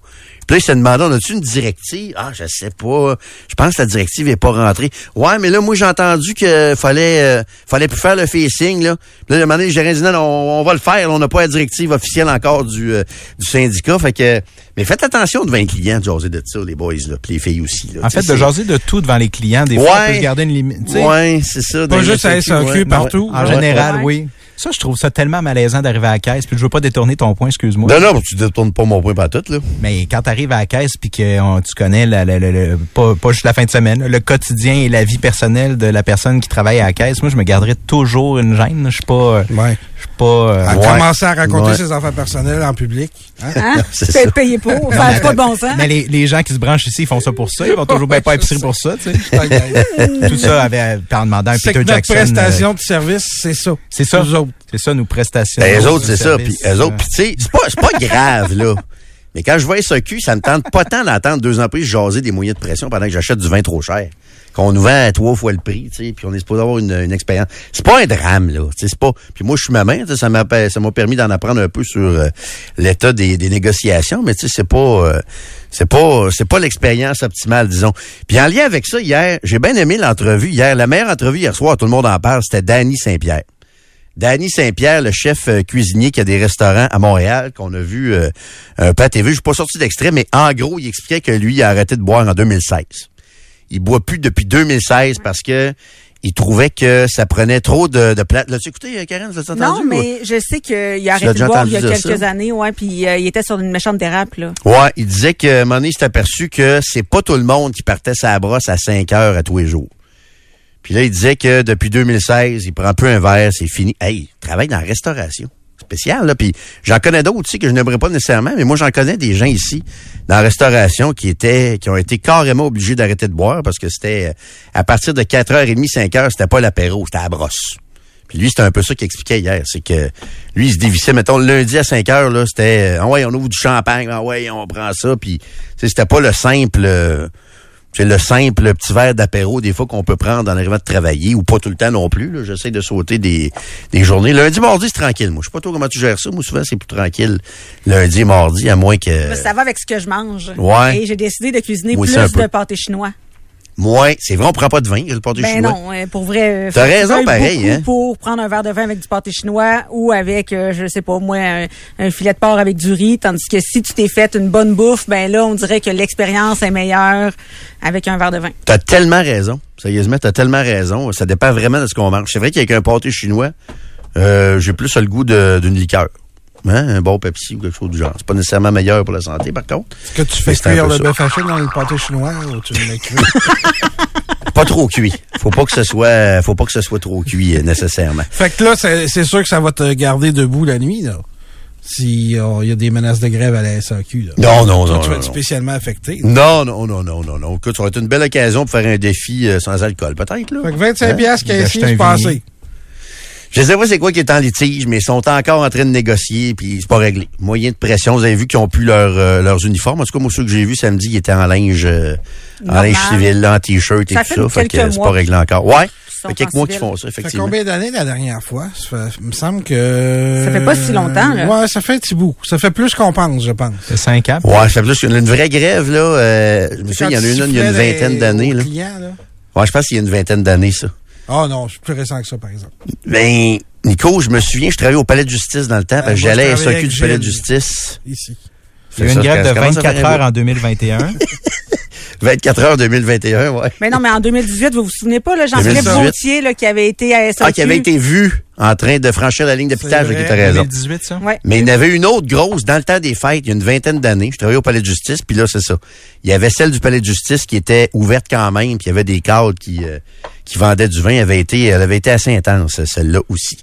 Puis là, ils se demandaient, on a-tu une directive? Ah, je sais pas. Je pense que la directive est pas rentrée. Ouais, mais là, moi, j'ai entendu que fallait, euh, fallait plus faire le facing, là. Puis là, le gérant dit, non, on, on va le faire. on n'a pas la directive officielle encore du, euh, du syndicat. Fait que, mais faites attention devant les clients de jaser de ça, les boys, là. Puis les filles aussi, là. En fait, de jaser de tout devant les clients, des fois, on peut Ouais. se garder une limite. tu sais. Ouais, c'est ça. Pas juste à SAQ, ouais. partout. En Ouais. général, Ouais. oui. Ça, je trouve ça tellement malaisant d'arriver à la caisse, puis je veux pas détourner ton point, excuse-moi. Non, non, tu détournes pas mon point pas tout, là. Mais quand tu arrives à la caisse puis que on- tu connais la, la- la- la- pas, pas juste la fin de semaine, le quotidien et la vie personnelle de la personne qui travaille à la caisse, moi je me garderais toujours une gêne. Je suis pas, Ouais. Je suis pas. euh, À Ouais. commencer à raconter Ouais. ses affaires personnelles en public. Hein? Hein? *laughs* C'est payé pour. Ça n'a pas de bon sens. mais les, les gens qui se branchent ici, ils font ça pour ça. Ils vont toujours bien pas à l'épicerie pour ça. tu sais. *laughs* Tout ça avec, en demandant un C'est Peter que notre Jackson. prestation euh, de service, c'est ça. c'est ça. Nous autres. C'est ça, nos prestations. Ben, eux autres, c'est ça. Puis eux autres, euh, puis tu sais, c'est pas, c'est pas grave, là. Mais quand je vois SAQ, ça me tente pas tant d'entendre deux employés jaser des moyens de pression pendant que j'achète du vin trop cher. Qu'on nous vend à trois fois le prix, tu sais, puis on est supposé avoir une, expérience. C'est pas un drame, là. C'est pas. Puis moi, je suis maman, ça m'a ça m'a permis d'en apprendre un peu sur euh, l'état des, négociations, mais tu sais, c'est pas euh, c'est pas c'est pas l'expérience optimale, disons. Puis en lien avec ça, hier, j'ai bien aimé l'entrevue hier. La meilleure entrevue hier soir, tout le monde en parle, c'était Danny Saint-Pierre. Danny Saint-Pierre, le chef euh, cuisinier qui a des restaurants à Montréal, qu'on a vu un peu à TV. Je suis pas sorti d'extrait, mais en gros, il expliquait que lui, il a arrêté de boire en 2016. Il boit plus depuis 2016 parce que il trouvait que ça prenait trop de, de place. L'as-tu écouté, euh, Karen? L'as-tu entendu? Non, ou- mais je sais qu'il a l'as arrêté de boire il y a quelques ça? années, ouais, puis euh, il était sur une méchante dérape, là. Ouais, il disait que, un il s'est aperçu que c'est pas tout le monde qui partait sa brosse à 5 heures à tous les jours. Puis là, il disait que depuis 2016, il prend plus un verre, c'est fini. Hey, il travaille dans la restauration. Spécial. Puis j'en connais d'autres aussi que je n'aimerais pas nécessairement, mais moi, j'en connais des gens ici dans la restauration qui étaient, qui ont été carrément obligés d'arrêter de boire parce que c'était euh, à partir de 4h30, 5h, c'était pas l'apéro, c'était la brosse. Puis lui, c'était un peu ça qu'il expliquait hier. C'est que lui, il se dévissait, mettons, le lundi à 5 heures, là, c'était Ah ouais, on ouvre du champagne, ah ouais, on prend ça. Puis c'était pas le simple. euh, c'est le simple petit verre d'apéro des fois qu'on peut prendre en arrivant de travailler ou pas tout le temps non plus. là. J'essaie de sauter des, des journées. Lundi, mardi, c'est tranquille. Moi, je sais pas trop comment tu gères ça. Moi, souvent, c'est plus tranquille lundi mardi, à moins que... Mais Ça va avec ce que je mange. Ouais. Et j'ai décidé de cuisiner Moi plus de pâté chinois. Moins. C'est vrai, on prend pas de vin, le pâté Ben chinois. non, euh, pour vrai. euh, T'as raison, pareil, hein. Pour prendre un verre de vin avec du pâté chinois ou avec, euh, je sais pas, moi, un, un filet de porc avec du riz. Tandis que si tu t'es fait une bonne bouffe, ben là, on dirait que l'expérience est meilleure avec un verre de vin. T'as tellement raison. Sérieusement, t'as tellement raison. Ça dépend vraiment de ce qu'on mange. C'est vrai qu'avec un pâté chinois, euh, j'ai plus le goût d'une liqueur. Hein? Un bon Pepsi ou quelque chose du genre. C'est pas nécessairement meilleur pour la santé, par contre. Est-ce que tu fais cuire le bœuf haché dans le pâté chinois ou tu le mets cuit? *laughs* Pas trop cuit. Faut pas que ce soit, faut pas que ce soit trop cuit, euh, nécessairement. fait que là, c'est sûr que ça va te garder debout la nuit, là. Si euh, il y a des menaces de grève à la SAQ, là. Non, non, Toi, non, tu non, vas être non. spécialement affecté. Non, non, non, non, non, non. Écoute, ça va être une belle occasion pour faire un défi euh, sans alcool, peut-être, là. Fait que 25 Hein? piastres qui D'acheter est un passé. Je sais pas c'est quoi qui est en litige, mais ils sont encore en train de négocier, puis c'est pas réglé. Moyen de pression, vous avez vu qu'ils ont plus leur, euh, leurs uniformes. En tout cas, moi, ceux que j'ai vus samedi, ils étaient en linge, euh, en linge civil, là, en t-shirt et Ça tout ça. Fait que quelques c'est pas réglé encore. Ouais. fait quelques mois qu'ils font ça, Ça fait effectivement. combien d'années la dernière fois? Ça fait- il me semble que... Ça fait pas si longtemps, là. Ouais, ça fait un petit bout. Ça fait plus qu'on pense, je pense. C'est 5 ans. Ouais, ça fait plus qu'une une vraie grève, là. Euh, je me souviens, il y en a une, il y a une vingtaine d'années, là. là. Ouais, je pense qu'il y a une vingtaine d'années, ça. Ah non, je suis plus récent que ça, par exemple. Ben, Nico, je me souviens, je travaillais au palais de justice dans le temps, parce que moi, je j'allais SAQ du palais de justice. Ici. Il y a eu une grève de commence à 24 faire un heures en 2021. *laughs* 24 heures 2021, ouais. Mais non, mais en 2018, vous vous souvenez pas, là, Jean-Philippe 2018. Gaultier, là, qui avait été à SAQ. Ah, qui avait été vu en train de franchir la ligne d'hôpital, C'est qui raison. 2018, ça? Ouais. Mais il y en avait une autre grosse dans le temps des fêtes, il y a une vingtaine d'années. Je travaillais au palais de justice, puis là, c'est ça. Il y avait celle du palais de justice qui était ouverte quand même, puis il y avait des cadres qui, euh, qui vendaient du vin. Elle avait été, elle avait été assez intense, celle-là aussi.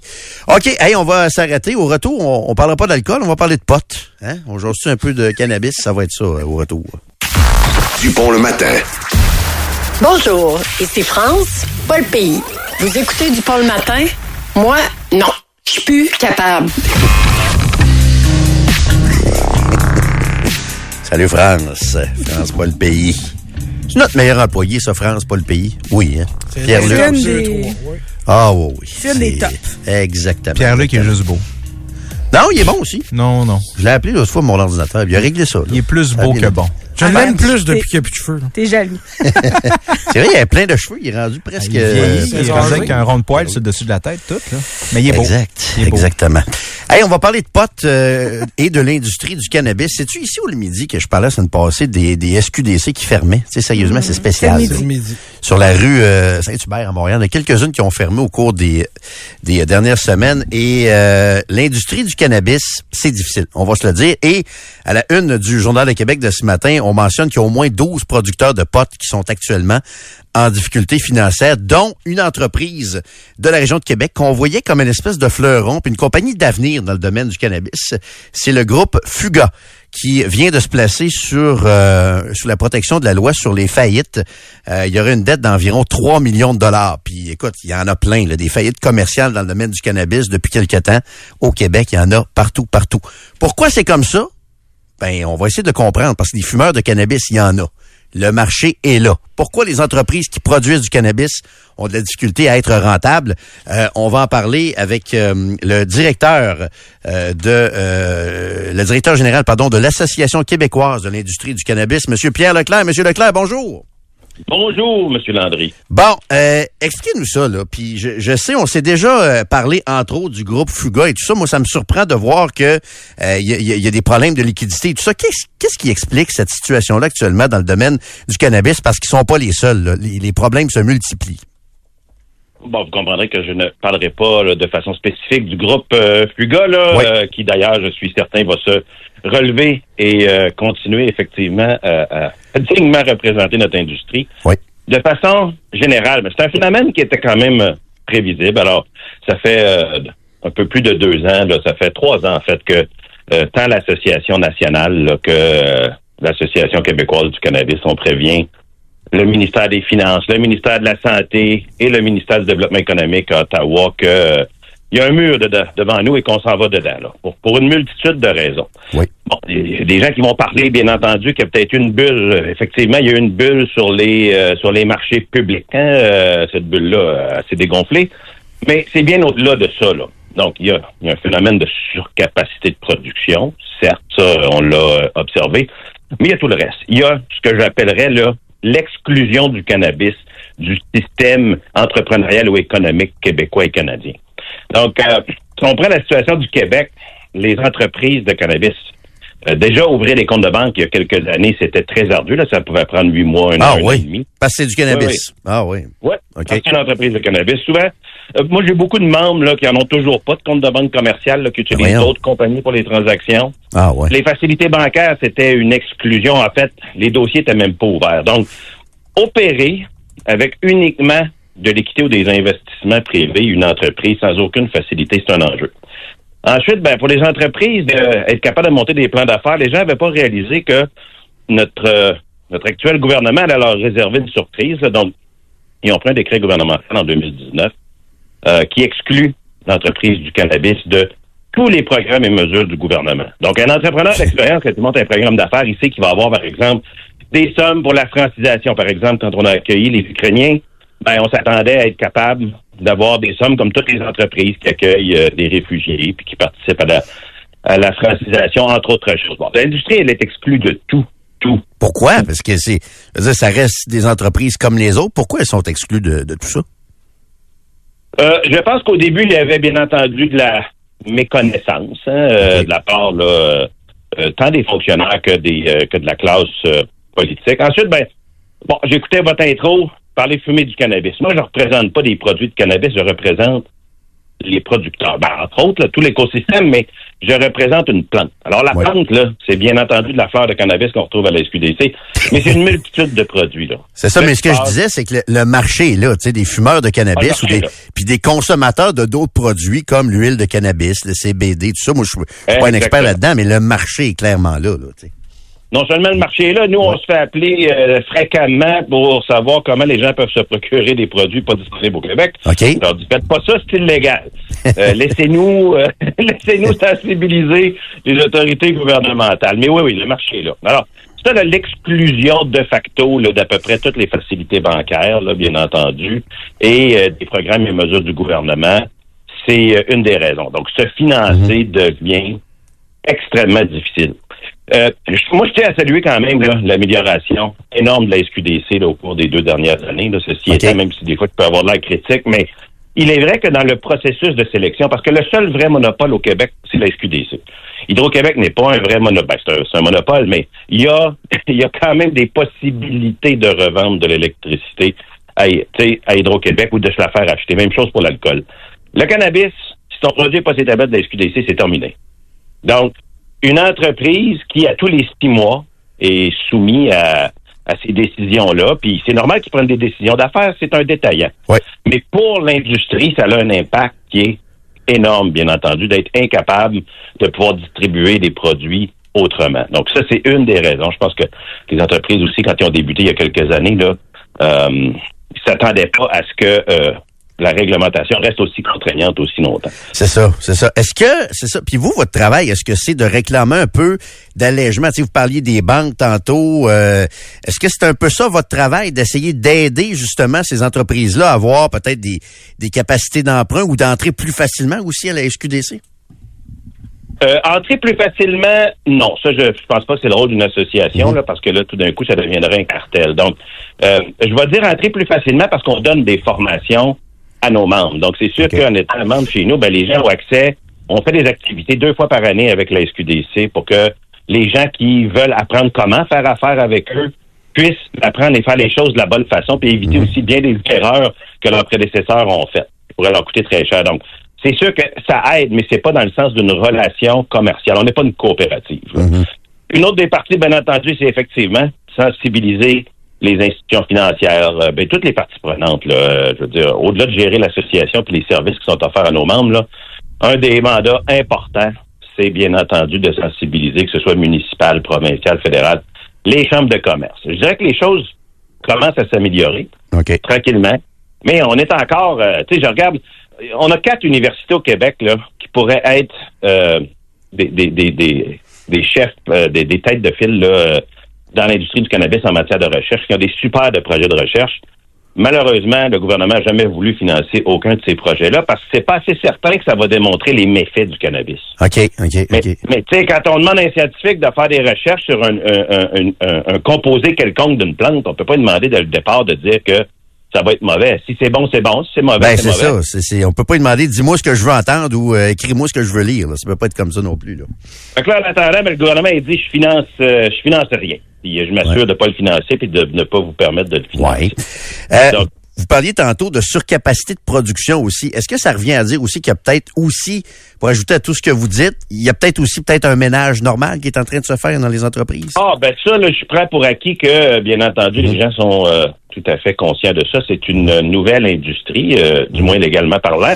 OK, hey, on va s'arrêter. Au retour, on, on parlera pas d'alcool, on va parler de potes. Hein? On joue un peu de cannabis, ça va être ça euh, au retour. Dupont le matin. Bonjour, ici France, pas le pays. Vous écoutez du Paul Matin? Moi, non. Je suis plus capable. Salut France. France, pas le pays. C'est notre meilleur employé, ça, France, pas le pays. Oui, hein? C'est Pierre-Luc. Des-. Ah oui, oui. C'est des tops. Exactement. Pierre-Luc est juste beau. Non, il est bon aussi. Non, non. Je l'ai appelé l'autre fois mon ordinateur. Il a réglé ça. là. Il est plus beau que bon. Je Ah, l'aime plus depuis c'est- qu'il n'y a plus de cheveux. là. T'es jaloux. *laughs* C'est vrai, il a plein de cheveux. Il est rendu presque... Il euh, il est c'est rendu avec un rond de poil sur le dessus de la tête, tout, là. Mais il est beau. Exact, Il est beau. exactement. Hey, on va parler de potes euh, et de l'industrie du cannabis. C'est-tu ici au midi que je parlais la semaine passée des, des SQDC qui fermaient? Tu sais, sérieusement, c'est spécial. C'est le le midi. Sur la rue euh, Saint-Hubert à Montréal, il y en a quelques-unes qui ont fermé au cours des, des dernières semaines. Et euh, l'industrie du cannabis, c'est difficile, on va se le dire. Et à la une du Journal de Québec de ce matin, on mentionne qu'il y a au moins 12 producteurs de potes qui sont actuellement en difficulté financière, dont une entreprise de la région de Québec qu'on voyait comme une espèce de fleuron, puis une compagnie d'avenir dans le domaine du cannabis. C'est le groupe Fuga qui vient de se placer sur euh, sous la protection de la loi sur les faillites. Euh, il y aurait une dette d'environ 3 millions de dollars. Puis écoute, il y en a plein, des faillites commerciales dans le domaine du cannabis depuis quelque temps. Au Québec, il y en a partout, partout. Pourquoi c'est comme ça? Ben, on va essayer de comprendre, parce que des fumeurs de cannabis, il y en a. Le marché est là. Pourquoi les entreprises qui produisent du cannabis ont de la difficulté à être rentables? Euh, on va en parler avec euh, le directeur euh, de le directeur général, pardon, de l'Association québécoise de l'industrie du cannabis, Monsieur Pierre Leclerc. Monsieur Leclerc, bonjour. Bonjour, Monsieur Landry. Bon, euh, expliquez-nous ça, là. Puis je, je sais, on s'est déjà euh, parlé, entre autres, du groupe Fuga et tout ça. Moi, ça me surprend de voir que euh, il y, a- il y a- il y a des problèmes de liquidité et tout ça. Qu'est-ce qu'est-ce qui explique cette situation-là actuellement dans le domaine du cannabis? Parce qu'ils sont pas les seuls. là. Les, les problèmes se multiplient. Bon, vous comprendrez que je ne parlerai pas là, de façon spécifique du groupe euh, Fuga, là, Oui. euh, qui d'ailleurs, je suis certain, va se relever et euh, continuer effectivement euh, à dignement représenter notre industrie. Oui. De façon générale, mais c'est un phénomène qui était quand même euh, prévisible. Alors, ça fait euh, un peu plus de deux ans, là, ça fait trois ans en fait que euh, tant l'Association nationale là, que euh, l'Association québécoise du cannabis, on prévient le ministère des Finances, le ministère de la Santé et le ministère du Développement économique à Ottawa que il y a un mur de- de- devant nous et qu'on s'en va dedans, là, pour, pour une multitude de raisons. Oui. Bon, il y a des gens qui vont parler, bien entendu, qu'il y a peut-être une bulle. Euh, Effectivement, il y a une bulle sur les euh, sur les marchés publics. hein, euh, cette bulle-là euh, s'est dégonflée. Mais c'est bien au-delà de ça, là. Donc, il y, a, il y a un phénomène de surcapacité de production. Certes, ça, on l'a observé. Mais il y a tout le reste. Il y a ce que j'appellerais là l'exclusion du cannabis du système entrepreneurial ou économique québécois et canadien. Donc, euh, si on prend la situation du Québec, les entreprises de cannabis, euh, déjà ouvrir des comptes de banque il y a quelques années, c'était très ardu. Là, ça pouvait prendre huit mois, un Ah an, an et oui. demi. Parce que c'est du cannabis. Oui, Ah oui. Ouais, OK. parce que c'est une entreprise de cannabis. Souvent, euh, moi, j'ai beaucoup de membres là, qui en ont toujours pas de compte de banque commercial, là, qui utilisent d'autres compagnies pour les transactions. Ah ouais. Les facilités bancaires, c'était une exclusion. En fait, les dossiers étaient même pas ouverts. Donc, opérer avec uniquement de l'équité ou des investissements privés, une entreprise sans aucune facilité, c'est un enjeu. Ensuite, ben, pour les entreprises, euh, être capable de monter des plans d'affaires, les gens n'avaient pas réalisé que notre, euh, notre actuel gouvernement allait leur réserver une surprise. donc, ils ont pris un décret gouvernemental en 2019 euh, qui exclut l'entreprise du cannabis de tous les programmes et mesures du gouvernement. Donc, un entrepreneur d'expérience, quand il monte un programme d'affaires, il sait qu'il va avoir, par exemple, des sommes pour la francisation. Par exemple, quand on a accueilli les Ukrainiens, ben, on s'attendait à être capable d'avoir des sommes comme toutes les entreprises qui accueillent euh, des réfugiés puis qui participent à la, à la francisation, entre autres choses. Bon, l'industrie, elle est exclue de tout, tout. Pourquoi? Parce que c'est, ça reste des entreprises comme les autres. Pourquoi elles sont exclues de, de tout ça? Euh, je pense qu'au début, il y avait bien entendu de la méconnaissance hein, euh, de la part là, tant des fonctionnaires que des que de la classe politique. Ensuite, ben bon, j'écoutais votre intro parler fumer du cannabis. Moi, je ne représente pas des produits de cannabis, je représente les producteurs. Ben, entre autres, là, tout l'écosystème, mais je représente une plante. Alors, la Ouais. plante, là, c'est bien entendu de la fleur de cannabis qu'on retrouve à la SQDC, mais c'est une *laughs* multitude de produits, là. C'est ça, mais ce que je disais, c'est que le, le marché est là, tu sais, des fumeurs de cannabis Ah, ou des, puis des consommateurs de d'autres produits comme l'huile de cannabis, le CBD, tout ça. Moi, je suis pas un expert là-dedans, mais le marché est clairement là, là, tu sais. Non seulement le marché est là, nous, on se fait appeler euh, fréquemment pour savoir comment les gens peuvent se procurer des produits pas disponibles au Québec. OK. Leur dis, faites pas ça, c'est illégal. Euh, *laughs* laissez-nous, euh, *laughs* laissez-nous sensibiliser les autorités gouvernementales. Mais oui, oui, le marché est là. Alors, ça, là, l'exclusion de facto là, d'à peu près toutes les facilités bancaires, là, bien entendu, et euh, des programmes et mesures du gouvernement, c'est euh, une des raisons. Donc, se financer devient extrêmement difficile. Euh, moi, je tiens à saluer quand même là, l'amélioration énorme de la SQDC là, au cours des deux dernières années. Là, ceci étant, même si des fois tu peux avoir de l'air critique, mais il est vrai que dans le processus de sélection, parce que le seul vrai monopole au Québec, c'est la SQDC. Hydro-Québec n'est pas un vrai monopole. Ben, c'est un, monopole, mais il y a, *laughs* il y a quand même des possibilités de revendre de l'électricité à, à Hydro-Québec ou de se la faire acheter. Même chose pour l'alcool. Le cannabis, si ton produit n'est pas CTB de la SQDC, c'est terminé. Donc, une entreprise qui, à tous les six mois, est soumise à, à ces décisions-là, puis c'est normal qu'ils prennent des décisions d'affaires, c'est un détaillant. Ouais. Mais pour l'industrie, ça a un impact qui est énorme, bien entendu, d'être incapable de pouvoir distribuer des produits autrement. Donc ça, c'est une des raisons. Je pense que les entreprises aussi, quand ils ont débuté il y a quelques années, là, euh, ils s'attendaient pas à ce que euh, la réglementation reste aussi contraignante aussi longtemps. C'est ça, c'est ça. Est-ce que, c'est ça. Puis vous, votre travail, est-ce que c'est de réclamer un peu d'allègement? Sais, vous parliez des banques tantôt. euh, est-ce que c'est un peu ça votre travail, d'essayer d'aider justement ces entreprises-là à avoir peut-être des, des capacités d'emprunt ou d'entrer plus facilement aussi à la SQDC? Euh, entrer plus facilement, non. Ça, je, je pense pas que c'est le rôle d'une association, là, parce que là, tout d'un coup, ça deviendrait un cartel. Donc, euh, je vais dire entrer plus facilement parce qu'on donne des formations à nos membres. Donc, c'est sûr qu'en étant membre chez nous, ben, les gens ont accès. On fait des activités deux fois par année avec la SQDC pour que les gens qui veulent apprendre comment faire affaire avec eux puissent apprendre et faire les choses de la bonne façon, puis éviter aussi bien des erreurs que leurs prédécesseurs ont faites. Ça pourrait leur coûter très cher. Donc, c'est sûr que ça aide, mais c'est pas dans le sens d'une relation commerciale. On n'est pas une coopérative. là. Une autre des parties, bien entendu, c'est effectivement sensibiliser les institutions financières, euh, ben, toutes les parties prenantes. Là, euh, je veux dire, au-delà de gérer l'association et les services qui sont offerts à nos membres, là, un des mandats importants, c'est bien entendu de sensibiliser, que ce soit municipal, provincial, fédéral, les chambres de commerce. Je dirais que les choses commencent à s'améliorer OK. tranquillement. Mais on est encore, euh, tu sais, je regarde, on a quatre universités au Québec là qui pourraient être euh, des, des, des, des, chefs, euh, des, des têtes de file là, euh, dans l'industrie du cannabis en matière de recherche, qui ont des super de projets de recherche. malheureusement, le gouvernement n'a jamais voulu financer aucun de ces projets-là parce que c'est pas assez certain que ça va démontrer les méfaits du cannabis. OK, OK, Mais, OK. mais tu sais, quand on demande à un scientifique de faire des recherches sur un, un- un- composé quelconque d'une plante, on peut pas demander dès le départ de dire que ça va être mauvais. Si c'est bon, c'est bon. Si c'est mauvais, Ben, c'est mauvais. ça. C'est- on peut pas lui demander, dis-moi ce que je veux entendre ou euh, écris-moi ce que je veux lire. là. Ça peut pas être comme ça non plus. Là. Fait que là, en attendant, ben, le gouvernement, il dit, je finance, euh, je finance rien. Puis euh, je m'assure de pas le financer puis de ne pas vous permettre de le financer. Euh, Donc- vous parliez tantôt de surcapacité de production aussi. Est-ce que ça revient à dire aussi qu'il y a peut-être aussi, pour ajouter à tout ce que vous dites, il y a peut-être aussi peut-être un ménage normal qui est en train de se faire dans les entreprises? Ah, ben ça, là, je suis prêt pour acquis que, euh, bien entendu, les gens sont euh, tout à fait conscients de ça. C'est une euh, nouvelle industrie, euh, du moins légalement parlant.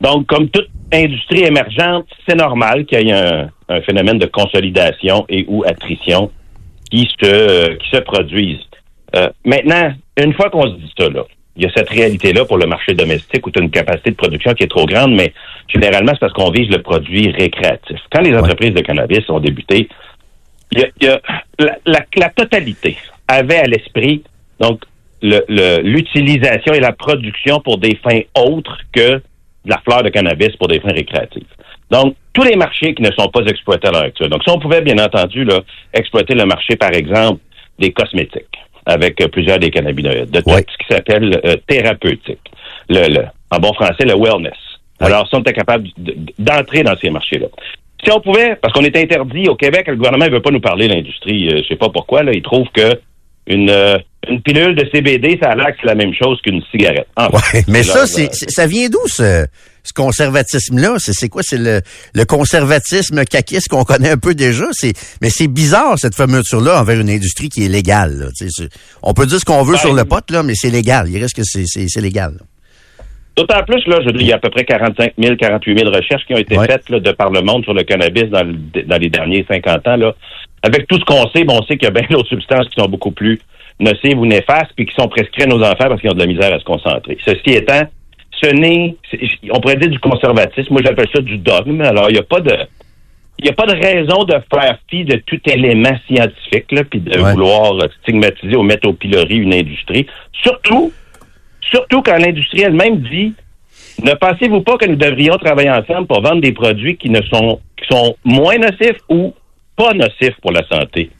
Donc, comme toute industrie émergente, c'est normal qu'il y ait un, un phénomène de consolidation et ou attrition qui se, euh, qui se produise. Euh, maintenant, une fois qu'on se dit ça, là, il y a cette réalité-là pour le marché domestique où tu as une capacité de production qui est trop grande, mais généralement, c'est parce qu'on vise le produit récréatif. Quand les entreprises de cannabis ont débuté, il y a, il y a- la, la- la totalité avait à l'esprit donc le- le- l'utilisation et la production pour des fins autres que de la fleur de cannabis pour des fins récréatives. Donc, tous les marchés qui ne sont pas exploités à l'heure actuelle. Donc, si on pouvait, bien entendu, là, exploiter le marché, par exemple, des cosmétiques avec euh, plusieurs des cannabinoïdes, de tout ce qui s'appelle euh, thérapeutique, le, le- en bon français, le wellness. Alors, si on était capable de- d'entrer dans ces marchés-là. Si on pouvait, parce qu'on est interdit au Québec, le gouvernement ne veut pas nous parler de l'industrie, euh, je sais pas pourquoi, là, il trouve que une, euh, une pilule de CBD, ça a l'air que c'est la même chose qu'une cigarette. Enfin, Ouais, mais ça, c'est- ça vient d'où ce, ce conservatisme-là? C'est, quoi? C'est le, le conservatisme caquiste qu'on connaît un peu déjà. Mais c'est bizarre, cette fermeture-là envers une industrie qui est légale. là. On peut dire ce qu'on veut Ben, sur le pot, là, mais c'est légal. Il reste que c'est, légal. là. D'autant plus, là, je veux dire, il y a à peu près 45 000, 48 000 recherches qui ont été Ouais. faites là, de par le monde sur le cannabis dans, le- dans les derniers 50 ans. Là. Avec tout ce qu'on sait, bon, on sait qu'il y a bien d'autres substances qui sont beaucoup plus nocives ou néfastes, puis qui sont prescrites à nos enfants parce qu'ils ont de la misère à se concentrer. Ceci étant, ce n'est, on pourrait dire du conservatisme. Moi, j'appelle ça du dogme. Alors, il n'y a pas de, il n'y a pas de raison de faire fi de tout élément scientifique, là, puis de Ouais. vouloir stigmatiser ou mettre au pilori une industrie. Surtout, surtout quand l'industrie elle-même dit ne pensez-vous pas que nous devrions travailler ensemble pour vendre des produits qui ne sont qui sont moins nocifs ou pas nocifs pour la santé?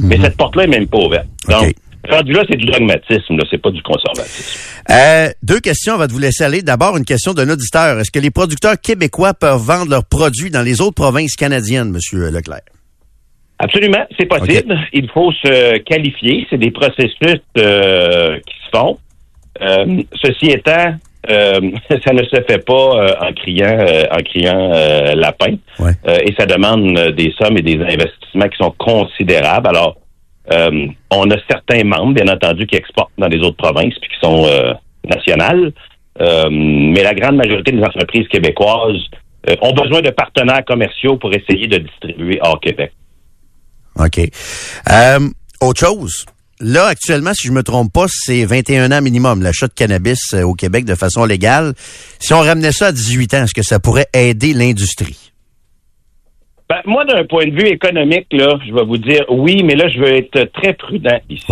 Mais cette porte-là est même pas ouverte. Donc. Rendu là, c'est du dogmatisme, c'est pas du conservatisme. Euh, deux questions, on va vous laisser aller. D'abord, une question d'un auditeur. Est-ce que les producteurs québécois peuvent vendre leurs produits dans les autres provinces canadiennes, Monsieur Leclerc? Absolument, c'est possible. Il faut se qualifier. C'est des processus euh, qui se font. Euh, ceci étant, euh, *laughs* ça ne se fait pas euh, en criant, euh, en criant lapin. Ouais. Et ça demande des sommes et des investissements qui sont considérables. Alors, euh, on a certains membres, bien entendu, qui exportent dans les autres provinces puis qui sont euh, nationales. Euh, mais la grande majorité des entreprises québécoises ont besoin de partenaires commerciaux pour essayer de distribuer hors Québec. OK. Autre chose. Là, actuellement, si je me trompe pas, c'est 21 ans minimum, l'achat de cannabis au Québec de façon légale. Si on ramenait ça à 18 ans, est-ce que ça pourrait aider l'industrie? Ben, moi, d'un point de vue économique, là, je vais vous dire oui, mais là, je veux être très prudent ici.